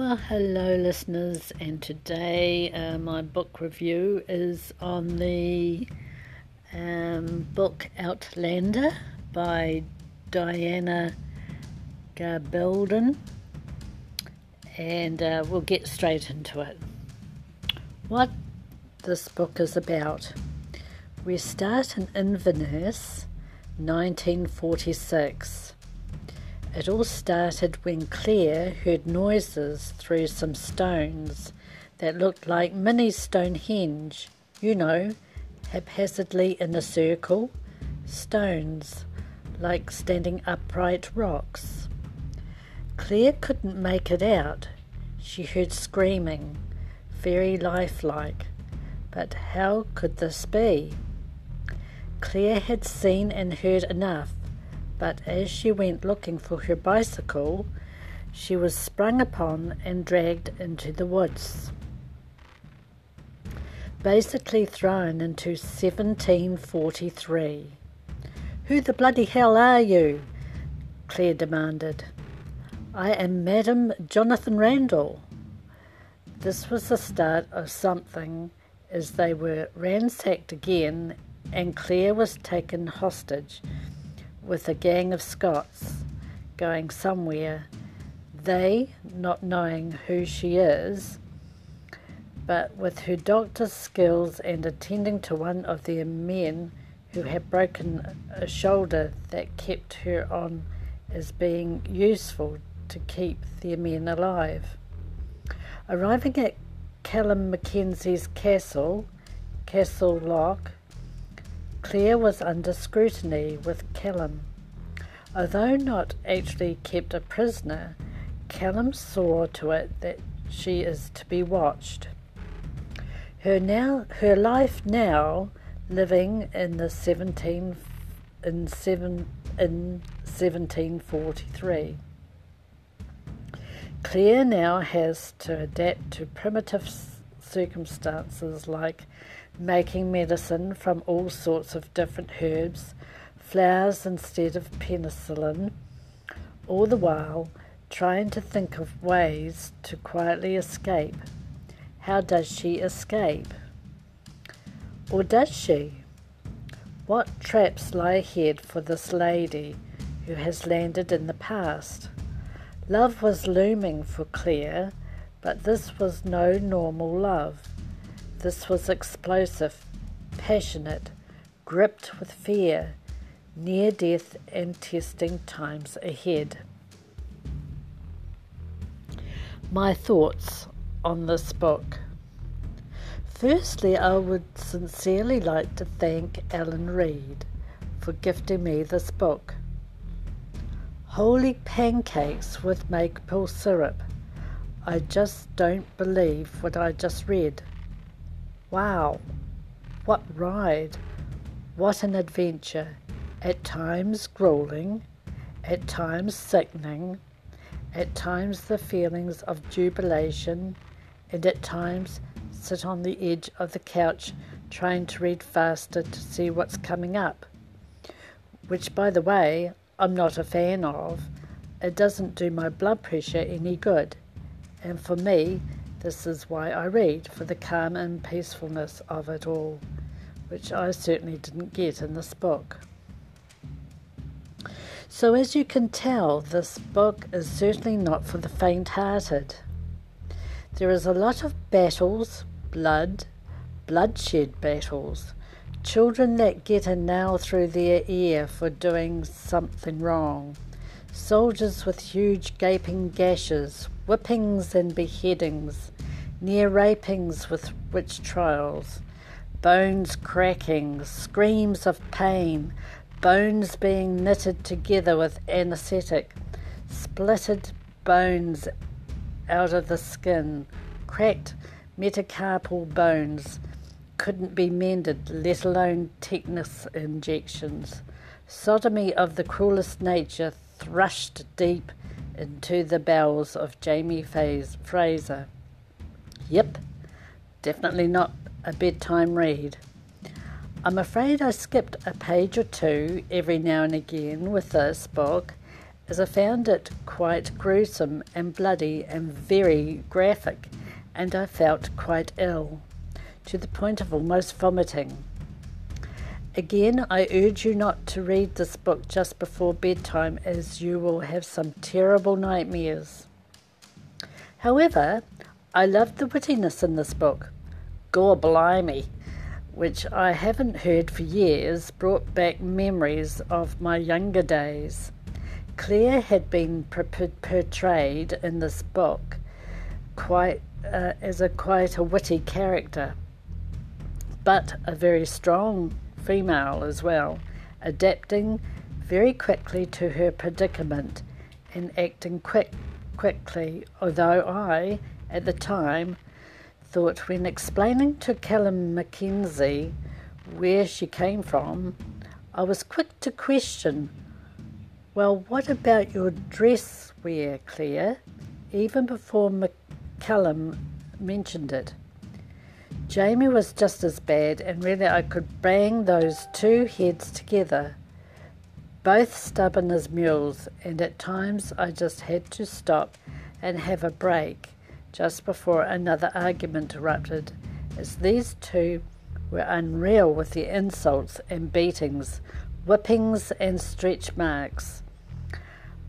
Well, hello, listeners, and today uh, my book review is on the um, book Outlander by Diana Gabaldon, and uh, we'll get straight into it. What this book is about. We start in Inverness, 1946. It all started when Claire heard noises through some stones that looked like mini Stonehenge, you know, haphazardly in a circle, stones like standing upright rocks. Claire couldn't make it out. She heard screaming, very lifelike. But how could this be? Claire had seen and heard enough but as she went looking for her bicycle, she was sprung upon and dragged into the woods. Basically thrown into 1743. Who the bloody hell are you? Claire demanded. I am Madam Jonathan Randall. This was the start of something as they were ransacked again and Claire was taken hostage with a gang of Scots going somewhere, they not knowing who she is, but with her doctor's skills and attending to one of their men who had broken a shoulder that kept her on as being useful to keep their men alive. Arriving at Colum Mackenzie's castle, Castle Leoch, Claire was under scrutiny with Colum. Although not actually kept a prisoner, Colum saw to it that she is to be watched. Her now her life now living in the 17 in 7 in 1743. Claire now has to adapt to primitive circumstances like making medicine from all sorts of different herbs, flowers instead of penicillin, all the while trying to think of ways to quietly escape. How does she escape? Or does she? What traps lie ahead for this lady who has landed in the past? Love was looming for Claire, but this was no normal love. This was explosive, passionate, gripped with fear, near death and testing times ahead. My thoughts on this book. Firstly, I would sincerely like to thank Alan Reed for gifting me this book. Holy pancakes with maple syrup. I just don't believe what I just read. Wow, what ride! What an adventure! At times grueling, at times sickening, at times the feelings of jubilation, and at times sit on the edge of the couch trying to read faster to see what's coming up. Which, by the way, I'm not a fan of. It doesn't do my blood pressure any good. And for me, this is why I read, for the calm and peacefulness of it all, which I certainly didn't get in this book. So, as you can tell, this book is certainly not for the faint hearted. There is a lot of battles, blood, bloodshed battles, children that get a nail through their ear for doing something wrong, soldiers with huge gaping gashes, whippings and beheadings, near rapings with witch trials, bones cracking, screams of pain, bones being knitted together with anaesthetic, splitted bones out of the skin, cracked metacarpal bones couldn't be mended, let alone tetanus injections. Sodomy of the cruelest nature thrust deep into the bowels of Jamie Fraser. Yep, definitely not a bedtime read. I'm afraid I skipped a page or two every now and again with this book, as I found it quite gruesome and bloody and very graphic, and I felt quite ill, to the point of almost vomiting. Again, I urge you not to read this book just before bedtime, as you will have some terrible nightmares. However, I loved the wittiness in this book. Gore blimey! which I haven't heard for years, brought back memories of my younger days. Claire had been portrayed in this book quite uh, as a quite a witty character, but a very strong female as well, adapting very quickly to her predicament and acting quick quickly, although I, at the time, thought when explaining to Colum Mackenzie where she came from, I was quick to question, Well, what about your dress wear, Claire? even before McCallum mentioned it. Jamie was just as bad, and really I could bang those two heads together. Both stubborn as mules, and at times I just had to stop and have a break just before another argument erupted, as these two were unreal with their insults and beatings, whippings and stretch marks.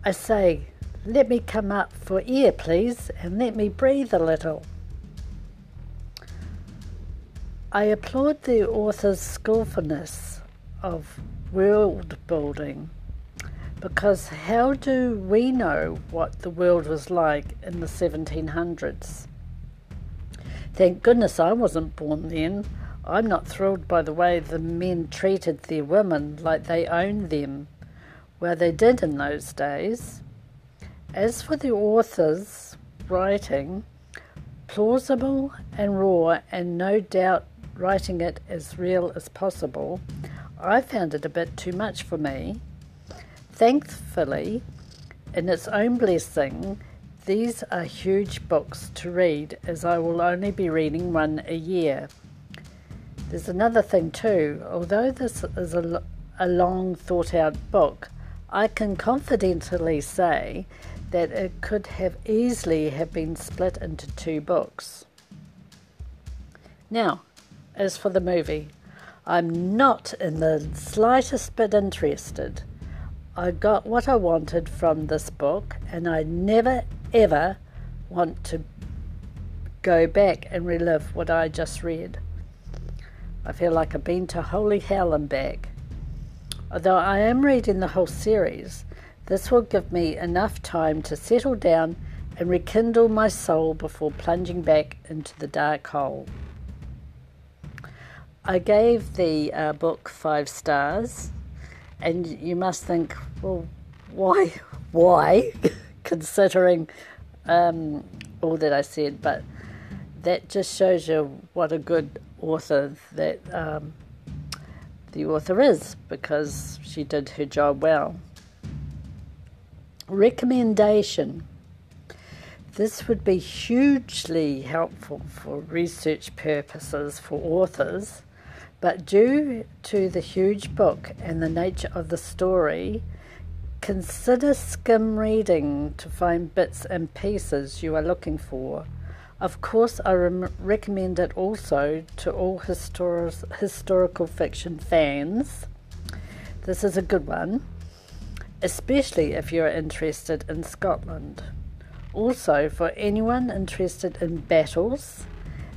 I say, let me come up for air, please, and let me breathe a little. I applaud the author's skillfulness of world building because how do we know what the world was like in the 1700s? Thank goodness I wasn't born then. I'm not thrilled by the way the men treated their women like they owned them. Well, they did in those days. As for the author's writing, plausible and raw, and no doubt writing it as real as possible, I found it a bit too much for me. Thankfully, in its own blessing, these are huge books to read as I will only be reading one a year. There's another thing too, although this is a, a long thought out book, I can confidently say that it could have easily have been split into two books. Now, as for the movie, I'm not in the slightest bit interested. I got what I wanted from this book, and I never ever want to go back and relive what I just read. I feel like I've been to holy hell and back. Although I am reading the whole series, this will give me enough time to settle down and rekindle my soul before plunging back into the dark hole. I gave the uh, book five stars and you must think, well, why, why, considering um, all that I said, but that just shows you what a good author that um, the author is because she did her job well. Recommendation. This would be hugely helpful for research purposes for authors but due to the huge book and the nature of the story, consider skim reading to find bits and pieces you are looking for. Of course, I recommend it also to all histor- historical fiction fans. This is a good one, especially if you're interested in Scotland. Also, for anyone interested in battles,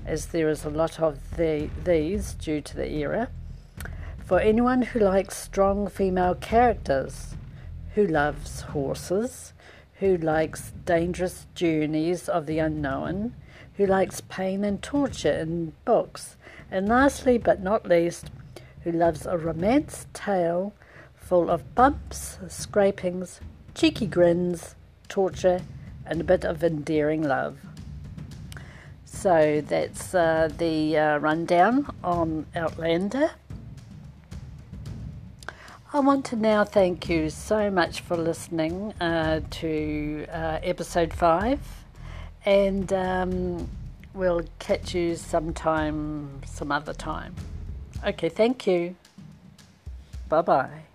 as there is a lot of the, these due to the era. For anyone who likes strong female characters, who loves horses, who likes dangerous journeys of the unknown, who likes pain and torture in books, and lastly but not least, who loves a romance tale full of bumps, scrapings, cheeky grins, torture, and a bit of endearing love. So that's uh, the uh, rundown on Outlander. I want to now thank you so much for listening uh, to uh, episode five, and um, we'll catch you sometime, some other time. Okay, thank you. Bye bye.